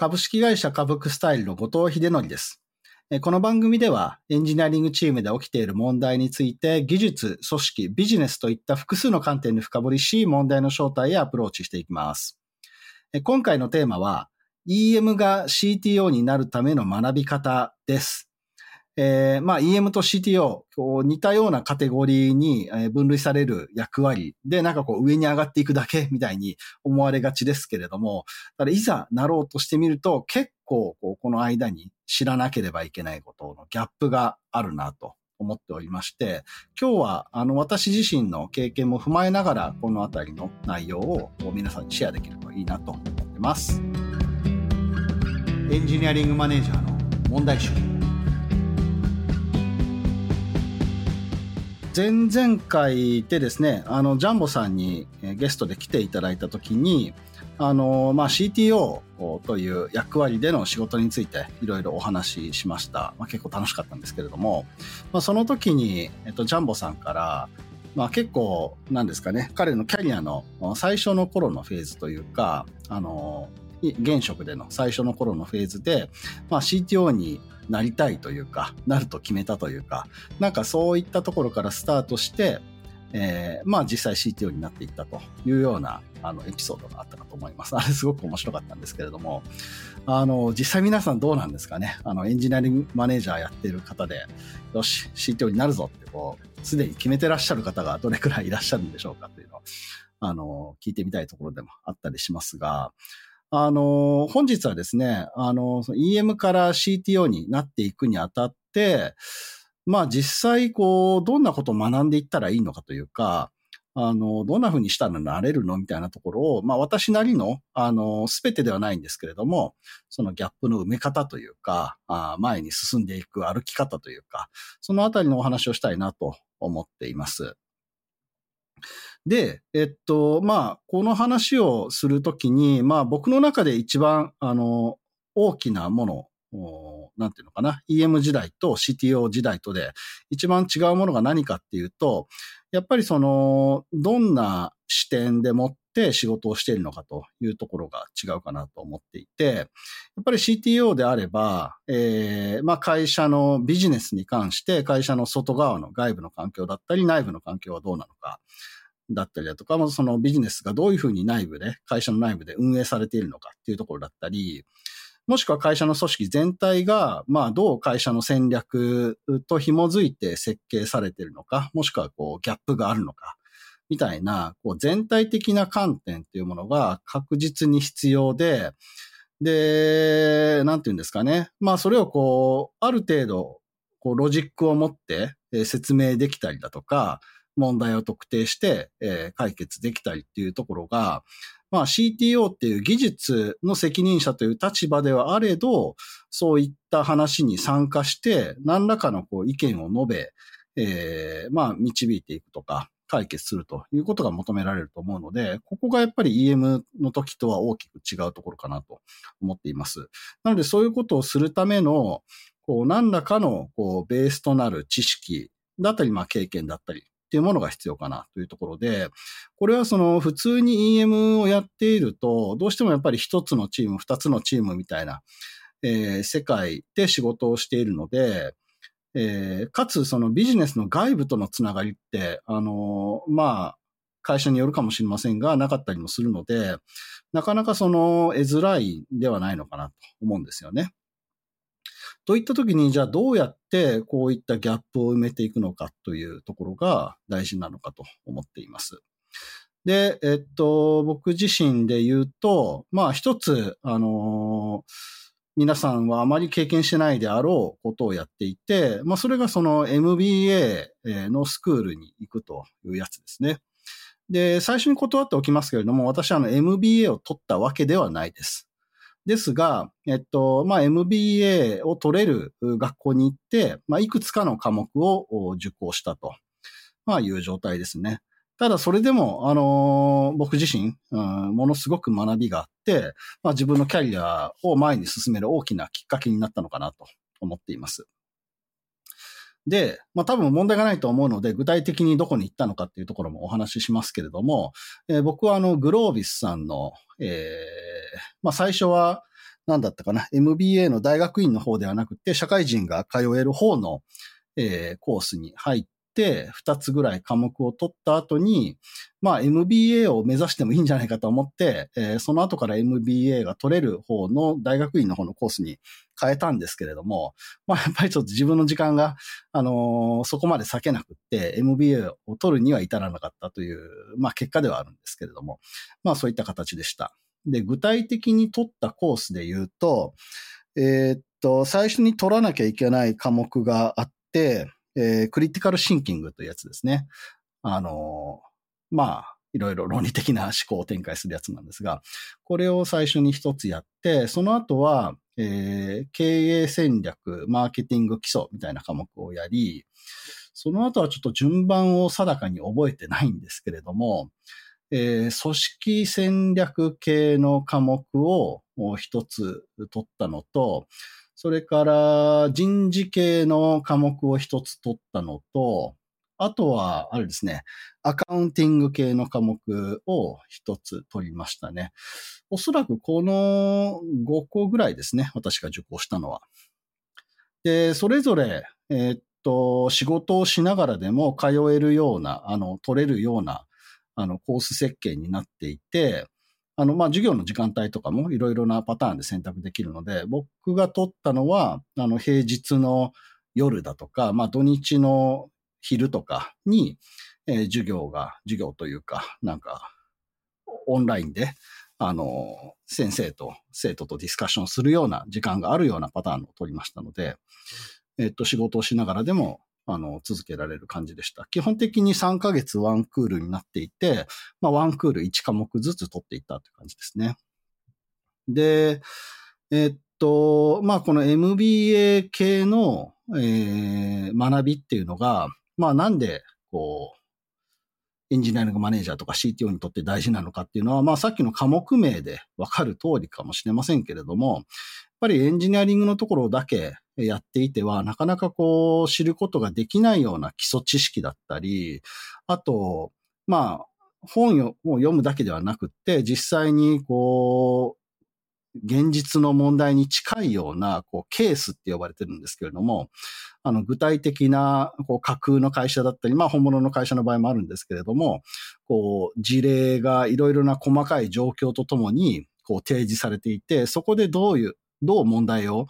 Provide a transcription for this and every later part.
株式会社株クスタイルの後藤秀則です。この番組ではエンジニアリングチームで起きている問題について技術、組織、ビジネスといった複数の観点で深掘りし問題の正体へアプローチしていきます。今回のテーマは EM が CTO になるための学び方です。えー、まあ EM と CTO、こう似たようなカテゴリーに分類される役割で、なんかこう上に上がっていくだけみたいに思われがちですけれども、ただいざなろうとしてみると結構こうこの間に知らなければいけないことのギャップがあるなと思っておりまして、今日はあの私自身の経験も踏まえながらこのあたりの内容を皆さんにシェアできるといいなと思ってます。エンジニアリングマネージャーの問題集。前々回でですね、あの、ジャンボさんにゲストで来ていただいたときに、あの、まあ、CTO という役割での仕事についていろいろお話ししました。まあ、結構楽しかったんですけれども、まあ、その時に、えっと、ジャンボさんから、まあ、結構、なんですかね、彼のキャリアの最初の頃のフェーズというか、あの、現職での最初の頃のフェーズで、まあ、CTO になりたいというか、なると決めたというか、なんかそういったところからスタートして、えー、まあ実際 CTO になっていったというようなあのエピソードがあったかと思います。あれすごく面白かったんですけれども、あの、実際皆さんどうなんですかね？あの、エンジニアリングマネージャーやってる方で、よし、CTO になるぞってこう、すでに決めてらっしゃる方がどれくらいいらっしゃるんでしょうかというのを、あの、聞いてみたいところでもあったりしますが、あの、本日はですね、あの、EM から CTO になっていくにあたって、まあ実際こう、どんなことを学んでいったらいいのかというか、あの、どんな風にしたらなれるのみたいなところを、まあ私なりの、あの、すべてではないんですけれども、そのギャップの埋め方というか、あ前に進んでいく歩き方というか、そのあたりのお話をしたいなと思っています。で、えっと、まあ、この話をするときに、まあ、僕の中で一番、あの、大きなもの、なんていうのかな、EM 時代と CTO 時代とで、一番違うものが何かっていうと、やっぱりその、どんな視点でもって仕事をしているのかというところが違うかなと思っていて、やっぱり CTO であれば、えー、まあ会社のビジネスに関して会社の外側の外部の環境だったり内部の環境はどうなのか、だったりだとか、まずそのビジネスがどういうふうに内部で、会社の内部で運営されているのかっていうところだったり、もしくは会社の組織全体が、まあ、どう会社の戦略と紐づいて設計されているのか、もしくはこう、ギャップがあるのか、みたいな、こう、全体的な観点っていうものが確実に必要で、で、なんていうんですかね。まあ、それをこう、ある程度、こう、ロジックを持って説明できたりだとか、問題を特定して、えー、解決できたりっていうところが、まあ CTO っていう技術の責任者という立場ではあれど、そういった話に参加して、何らかのこう意見を述べ、えー、まあ導いていくとか、解決するということが求められると思うので、ここがやっぱり EM の時とは大きく違うところかなと思っています。なのでそういうことをするための、こう何らかのこうベースとなる知識だったり、まあ経験だったり、っていうものが必要かなというところで、これはその普通に EM をやっていると、どうしてもやっぱり一つのチーム、二つのチームみたいな、えー、世界で仕事をしているので、えー、かつそのビジネスの外部とのつながりって、あのー、まあ、会社によるかもしれませんが、なかったりもするので、なかなかその、得づらいではないのかなと思うんですよね。といった時に、じゃあどうやってこういったギャップを埋めていくのかというところが大事なのかと思っています。で、えっと、僕自身で言うと、まあ一つ、あの皆さんはあまり経験してないであろうことをやっていて、まあそれがその MBA のスクールに行くというやつですね。で、最初に断っておきますけれども、私はあの MBA を取ったわけではないです。ですが、えっと、まあ、MBA を取れる学校に行って、まあ、いくつかの科目を受講したと、まあ、いう状態ですね。ただ、それでも、あのー、僕自身、うん、ものすごく学びがあって、まあ、自分のキャリアを前に進める大きなきっかけになったのかなと思っています。で、まあ多分問題がないと思うので、具体的にどこに行ったのかっていうところもお話ししますけれども、えー、僕はあの、グロービスさんの、えー、まあ最初は、なんだったかな、MBA の大学院の方ではなくて、社会人が通える方の、えー、コースに入って、2つぐらい科目を取った後に、まあ MBA を目指してもいいんじゃないかと思って、えー、その後から MBA が取れる方の大学院の方のコースに変えたんですけれども、まあやっぱりちょっと自分の時間が、あのー、そこまで避けなくって MBA を取るには至らなかったという、まあ結果ではあるんですけれども、まあそういった形でした。で、具体的に取ったコースで言うと、えー、っと、最初に取らなきゃいけない科目があって、えー、クリティカルシンキングというやつですね。あのー、まあ、いろいろ論理的な思考を展開するやつなんですが、これを最初に一つやって、その後は、えー、経営戦略、マーケティング基礎みたいな科目をやり、その後はちょっと順番を定かに覚えてないんですけれども、えー、組織戦略系の科目を一つ取ったのと、それから人事系の科目を一つ取ったのと、あとは、あれですね、アカウンティング系の科目を一つ取りましたね。おそらくこの5個ぐらいですね、私が受講したのは。で、それぞれ、えー、っと、仕事をしながらでも通えるような、あの、取れるようなあの、コース設計になっていて、あの、まあ、授業の時間帯とかもいろいろなパターンで選択できるので、僕が取ったのは、あの、平日の夜だとか、まあ、土日の昼とかに、えー、授業が、授業というか、なんか、オンラインで、あの、先生と生徒とディスカッションするような時間があるようなパターンを取りましたので、えっと、仕事をしながらでもあの、続けられる感じでした。基本的に3ヶ月ワンクールになっていて、まあ、ワンクール1科目ずつ取っていったという感じですね。で、えっと、まあ、この MBA 系の、えー、学びっていうのが、まあ、なんで、こう、エンジニアリングマネージャーとか CTO にとって大事なのかっていうのは、まあさっきの科目名でわかる通りかもしれませんけれども、ぱりエンジニアリングのところだけやっていては、なかなかこう知ることができないような基礎知識だったり、あと、まあ、本を読むだけではなくて、実際にこう、現実の問題に近いような、こう、ケースって呼ばれてるんですけれども、あの、具体的な、こう、架空の会社だったり、まあ、本物の会社の場合もあるんですけれども、こう、事例がいろいろな細かい状況とともに、こう、提示されていて、そこでどういう、どう問題を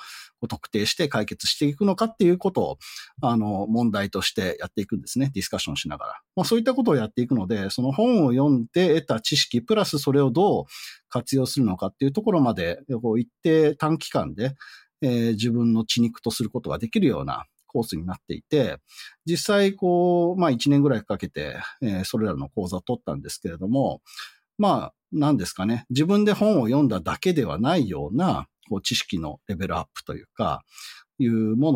特定して解決していくのかっていうことを、あの、問題としてやっていくんですね。ディスカッションしながら。まあそういったことをやっていくので、その本を読んで得た知識、プラスそれをどう活用するのかっていうところまで、こう一定短期間で、えー、自分の血肉とすることができるようなコースになっていて、実際こう、まあ1年ぐらいかけて、えー、それらの講座を取ったんですけれども、まあ、何ですかね。自分で本を読んだだけではないような、こう知識のレベルアップというか、いうも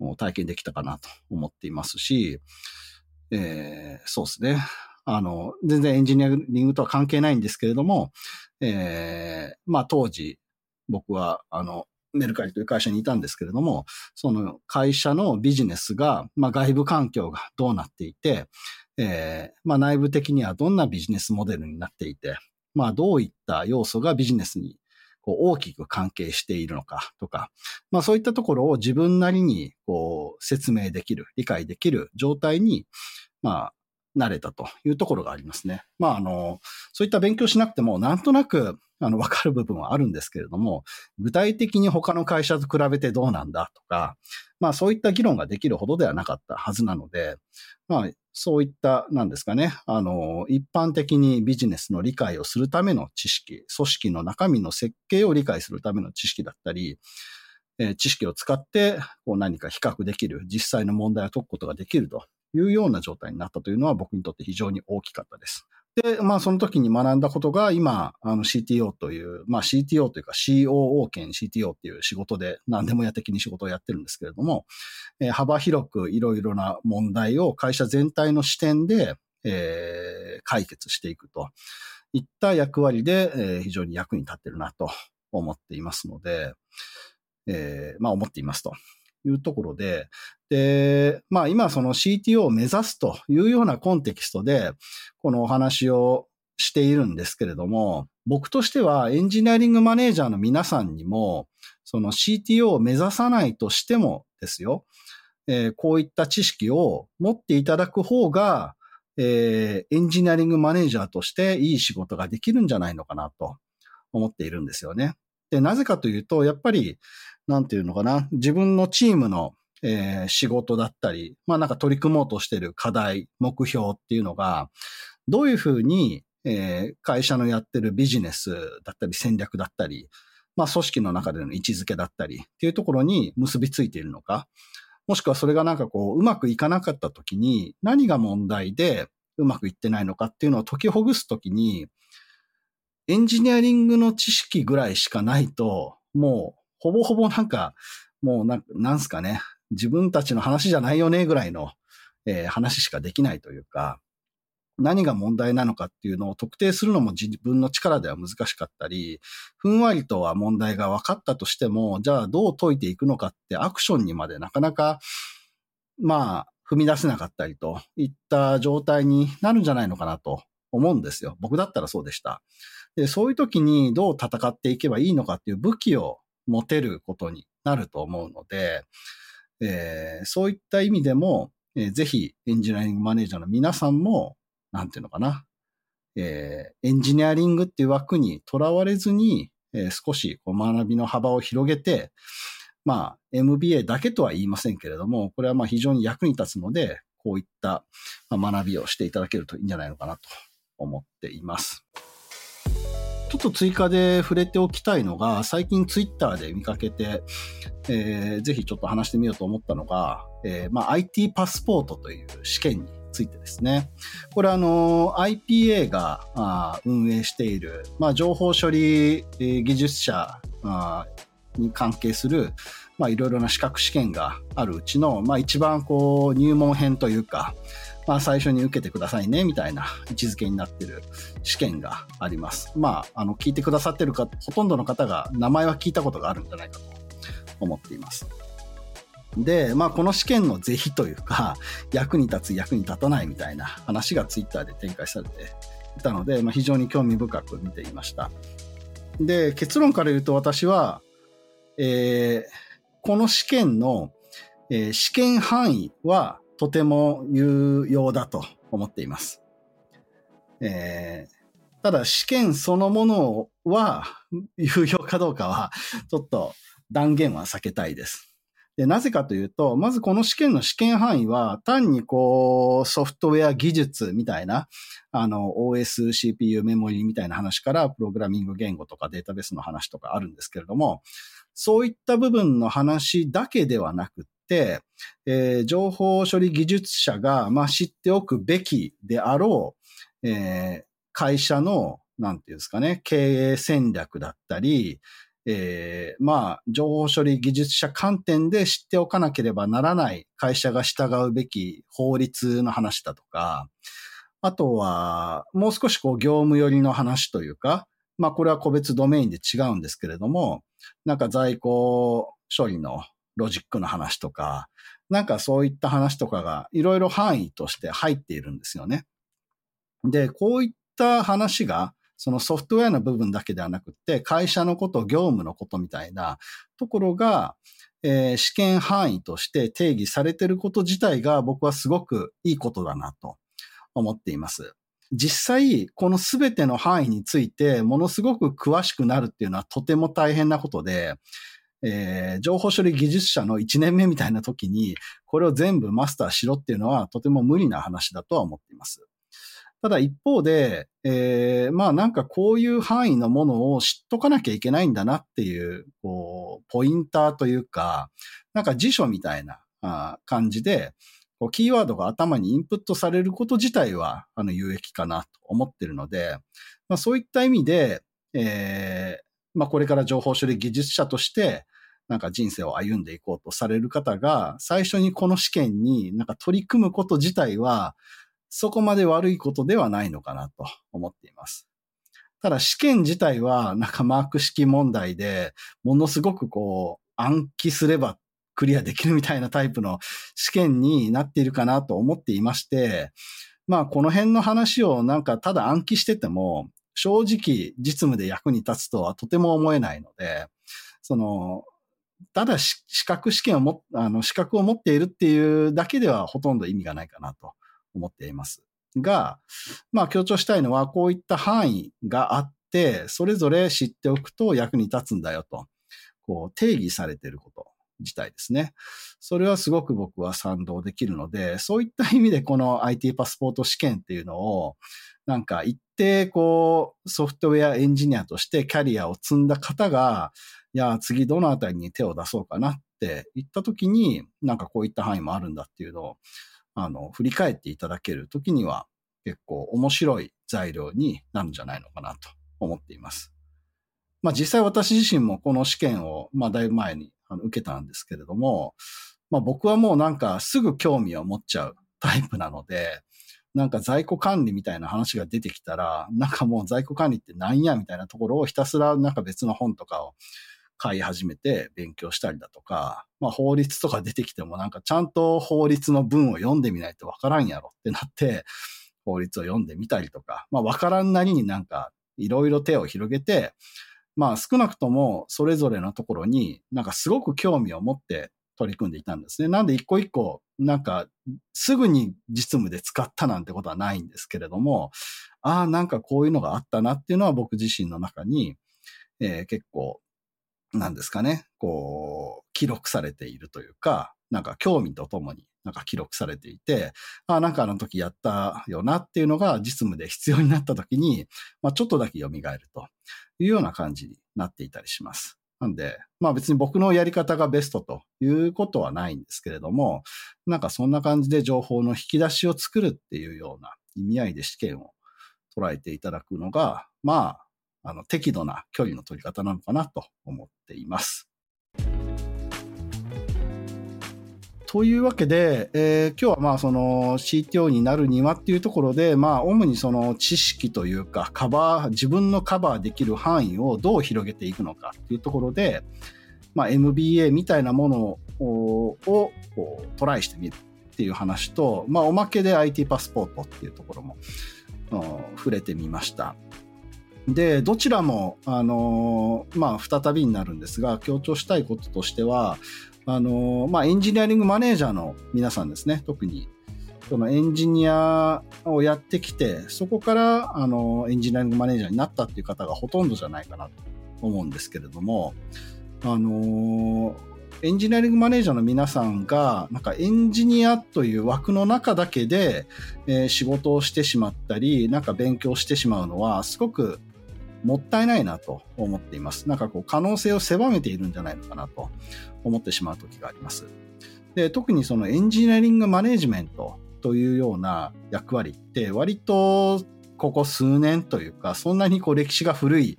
のを体験できたかなと思っていますし、えー、そうですね。あの、全然エンジニアリングとは関係ないんですけれども、えー、まあ当時、僕は、あの、メルカリという会社にいたんですけれども、その会社のビジネスが、まあ外部環境がどうなっていて、えー、まあ内部的にはどんなビジネスモデルになっていて、まあどういった要素がビジネスにこう大きく関係しているのかとか、まあそういったところを自分なりにこう説明できる、理解できる状態に、まあ、慣れたというところがありますね。まああの、そういった勉強しなくてもなんとなくあの、わかる部分はあるんですけれども、具体的に他の会社と比べてどうなんだとか、まあそういった議論ができるほどではなかったはずなので、まあそういった、なんですかね、あの、一般的にビジネスの理解をするための知識、組織の中身の設計を理解するための知識だったり、え知識を使ってこう何か比較できる、実際の問題を解くことができるというような状態になったというのは僕にとって非常に大きかったです。で、まあその時に学んだことが今、あの CTO という、まあ CTO というか COO 兼 CTO っていう仕事で何でもや的に仕事をやってるんですけれども、えー、幅広くいろいろな問題を会社全体の視点で、えー、解決していくといった役割で、えー、非常に役に立ってるなと思っていますので、えー、まあ思っていますと。いうところで、で、まあ今その CTO を目指すというようなコンテキストで、このお話をしているんですけれども、僕としてはエンジニアリングマネージャーの皆さんにも、その CTO を目指さないとしてもですよ、えー、こういった知識を持っていただく方が、えー、エンジニアリングマネージャーとしていい仕事ができるんじゃないのかなと思っているんですよね。で、なぜかというと、やっぱり、なんていうのかな、自分のチームの、えー、仕事だったり、まあなんか取り組もうとしている課題、目標っていうのが、どういうふうに、えー、会社のやってるビジネスだったり戦略だったり、まあ組織の中での位置づけだったりっていうところに結びついているのか、もしくはそれがなんかこう、うまくいかなかった時に何が問題でうまくいってないのかっていうのを解きほぐすときに、エンジニアリングの知識ぐらいしかないと、もうほぼほぼなんか、もうなんなんすかね、自分たちの話じゃないよねぐらいの、えー、話しかできないというか、何が問題なのかっていうのを特定するのも自分の力では難しかったり、ふんわりとは問題が分かったとしても、じゃあどう解いていくのかってアクションにまでなかなか、まあ、踏み出せなかったりといった状態になるんじゃないのかなと思うんですよ。僕だったらそうでした。でそういう時にどう戦っていけばいいのかっていう武器を持てることになると思うので、えー、そういった意味でも、えー、ぜひエンジニアリングマネージャーの皆さんもなんていうのかな、えー、エンジニアリングっていう枠にとらわれずに、えー、少しこう学びの幅を広げて、まあ、MBA だけとは言いませんけれども、これはまあ非常に役に立つので、こういった学びをしていただけるといいんじゃないのかなと思っています。ちょっと追加で触れておきたいのが、最近ツイッターで見かけて、えー、ぜひちょっと話してみようと思ったのが、えー、まあ、IT パスポートという試験についてですね。これあの、IPA が運営している、まあ、情報処理技術者に関係する、まあ、いろいろな資格試験があるうちの、まあ、一番こう、入門編というか、まあ、最初に受けてくださいね、みたいな位置づけになってる試験があります。まあ、あの、聞いてくださってるか、ほとんどの方が名前は聞いたことがあるんじゃないかと思っています。で、まあ、この試験の是非というか、役に立つ、役に立たないみたいな話がツイッターで展開されていたので、まあ、非常に興味深く見ていました。で、結論から言うと私は、えー、この試験の、えー、試験範囲はとても有用だと思っています。えー、ただ試験そのものは 有用かどうかはちょっと断言は避けたいです。で、なぜかというと、まずこの試験の試験範囲は、単にこう、ソフトウェア技術みたいな、あの、OS、CPU、メモリーみたいな話から、プログラミング言語とかデータベースの話とかあるんですけれども、そういった部分の話だけではなくて、えー、情報処理技術者が、まあ、知っておくべきであろう、えー、会社の、なんていうんですかね、経営戦略だったり、えー、まあ、情報処理技術者観点で知っておかなければならない会社が従うべき法律の話だとか、あとは、もう少しこう業務寄りの話というか、まあこれは個別ドメインで違うんですけれども、なんか在庫処理のロジックの話とか、なんかそういった話とかがいろいろ範囲として入っているんですよね。で、こういった話がそのソフトウェアの部分だけではなくて、会社のこと、業務のことみたいなところが、えー、試験範囲として定義されていること自体が僕はすごくいいことだなと思っています。実際、このすべての範囲についてものすごく詳しくなるっていうのはとても大変なことで、えー、情報処理技術者の1年目みたいな時に、これを全部マスターしろっていうのはとても無理な話だとは思っています。ただ一方で、えー、まあなんかこういう範囲のものを知っとかなきゃいけないんだなっていう、こう、ポインターというか、なんか辞書みたいな感じで、こうキーワードが頭にインプットされること自体は、あの、有益かなと思ってるので、まあそういった意味で、えー、まあこれから情報処理技術者として、なんか人生を歩んでいこうとされる方が、最初にこの試験になんか取り組むこと自体は、そこまで悪いことではないのかなと思っています。ただ試験自体はなんかマーク式問題で、ものすごくこう暗記すればクリアできるみたいなタイプの試験になっているかなと思っていまして、まあこの辺の話をなんかただ暗記してても、正直実務で役に立つとはとても思えないので、その、ただ資格試験をも、あの、資格を持っているっていうだけではほとんど意味がないかなと思っています。が、まあ強調したいのはこういった範囲があって、それぞれ知っておくと役に立つんだよと、こう定義されていること自体ですね。それはすごく僕は賛同できるので、そういった意味でこの IT パスポート試験っていうのを、なんか一定こうソフトウェアエンジニアとしてキャリアを積んだ方が、いや、次どのあたりに手を出そうかなって言った時に、なんかこういった範囲もあるんだっていうのを、あの、振り返っていただける時には、結構面白い材料になるんじゃないのかなと思っています。まあ実際私自身もこの試験を、まあだいぶ前に受けたんですけれども、まあ僕はもうなんかすぐ興味を持っちゃうタイプなので、なんか在庫管理みたいな話が出てきたら、なんかもう在庫管理ってなんやみたいなところをひたすらなんか別の本とかを買い始めて勉強したりだとか、まあ法律とか出てきてもなんかちゃんと法律の文を読んでみないとわからんやろってなって、法律を読んでみたりとか、まあわからんなりになんかいろいろ手を広げて、まあ少なくともそれぞれのところになんかすごく興味を持って取り組んでいたんですね。なんで一個一個なんかすぐに実務で使ったなんてことはないんですけれども、ああ、なんかこういうのがあったなっていうのは僕自身の中に、えー、結構、なんですかね、こう、記録されているというか、なんか興味とともになんか記録されていて、ああ、なんかあの時やったよなっていうのが実務で必要になった時に、まあちょっとだけ蘇るというような感じになっていたりします。なんで、まあ別に僕のやり方がベストということはないんですけれども、なんかそんな感じで情報の引き出しを作るっていうような意味合いで試験を捉えていただくのが、まあ、あの適度な距離の取り方なのかなと思っています。というわけで、えー、今日はまあその CTO になるにはっていうところで、まあ主にその知識というかカバー、自分のカバーできる範囲をどう広げていくのかっていうところで、まあ MBA みたいなものををトライしてみるっていう話と、まあおまけで IT パスポートっていうところも触れてみました。で、どちらも、あのまあ、再びになるんですが、強調したいこととしては、あの、まあ、エンジニアリングマネージャーの皆さんですね、特に。そのエンジニアをやってきて、そこから、あの、エンジニアリングマネージャーになったっていう方がほとんどじゃないかなと思うんですけれども、あの、エンジニアリングマネージャーの皆さんが、なんかエンジニアという枠の中だけで、えー、仕事をしてしまったり、なんか勉強してしまうのは、すごくもったいないなと思っています。なんかこう可能性を狭めているんじゃないのかなと思ってしまう時があります。で特にそのエンジニアリングマネジメントというような役割って割とここ数年というか、そんなにこう歴史が古い、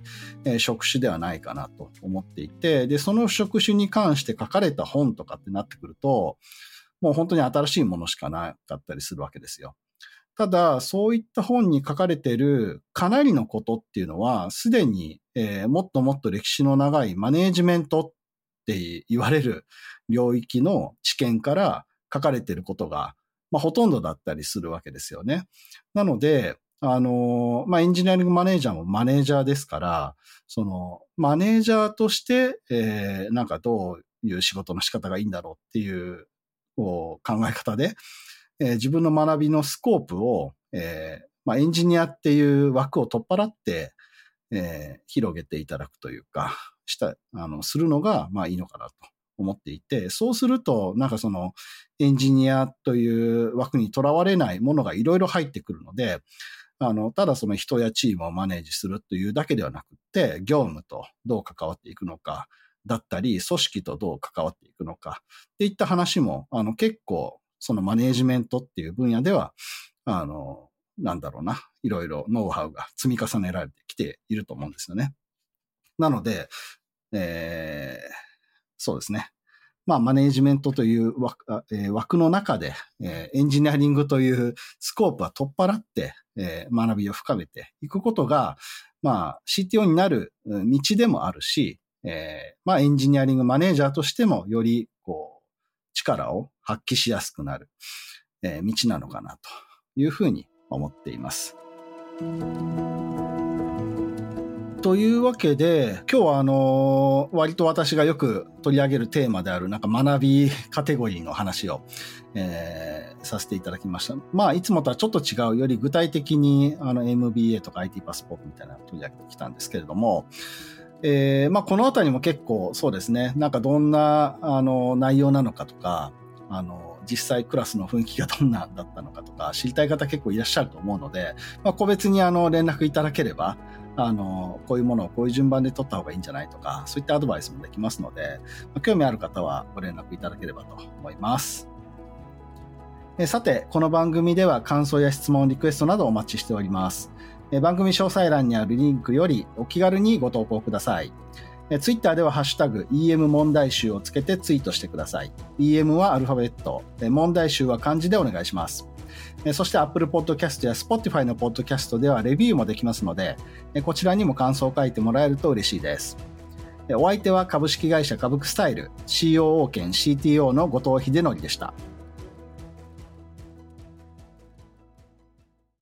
職種ではないかなと思っていて、で、その職種に関して書かれた本とかってなってくると、もう本当に新しいものしかなかったりするわけですよ。ただ、そういった本に書かれているかなりのことっていうのは、すでに、えー、もっともっと歴史の長いマネージメントって言われる領域の知見から書かれていることが、まあ、ほとんどだったりするわけですよね。なので、あの、まあ、エンジニアリングマネージャーもマネージャーですから、その、マネージャーとして、えー、なんかどういう仕事の仕方がいいんだろうっていう、こう、考え方で、えー、自分の学びのスコープを、えーまあ、エンジニアっていう枠を取っ払って、えー、広げていただくというか、した、あの、するのが、まあいいのかなと思っていて、そうすると、なんかその、エンジニアという枠にとらわれないものがいろいろ入ってくるので、あの、ただその人やチームをマネージするというだけではなくて、業務とどう関わっていくのか、だったり、組織とどう関わっていくのか、っていった話も、あの、結構そのマネージメントっていう分野では、あの、なんだろうな、いろいろノウハウが積み重ねられてきていると思うんですよね。なので、えー、そうですね。まあ、マネージメントという枠,、えー、枠の中で、えー、エンジニアリングというスコープは取っ払って、えー、学びを深めていくことが、まあ、CTO になる道でもあるし、えー、まあ、エンジニアリングマネージャーとしてもより、こう、力を発揮しやすくなる、えー、道なのかなというふうに思っています。というわけで、今日はあの、割と私がよく取り上げるテーマである、なんか学びカテゴリーの話を、えー、させていただきました。まあ、いつもとはちょっと違うより具体的に、あの、MBA とか IT パスポートみたいなのを取り上げてきたんですけれども、えー、まあ、このあたりも結構そうですね、なんかどんな、あの、内容なのかとか、あの、実際クラスの雰囲気がどんなだったのかとか知りたい方結構いらっしゃると思うので、まあ、個別にあの連絡いただければ、あの、こういうものをこういう順番で取った方がいいんじゃないとか、そういったアドバイスもできますので、まあ、興味ある方はご連絡いただければと思います。さて、この番組では感想や質問、リクエストなどお待ちしております。番組詳細欄にあるリンクよりお気軽にご投稿ください。ツイッターではハッシュタグ EM 問題集をつけてツイートしてください。EM はアルファベット、問題集は漢字でお願いします。そして Apple Podcast や Spotify の Podcast ではレビューもできますので、こちらにも感想を書いてもらえると嬉しいです。お相手は株式会社株クスタイル COO 兼 CTO の後藤秀則でした。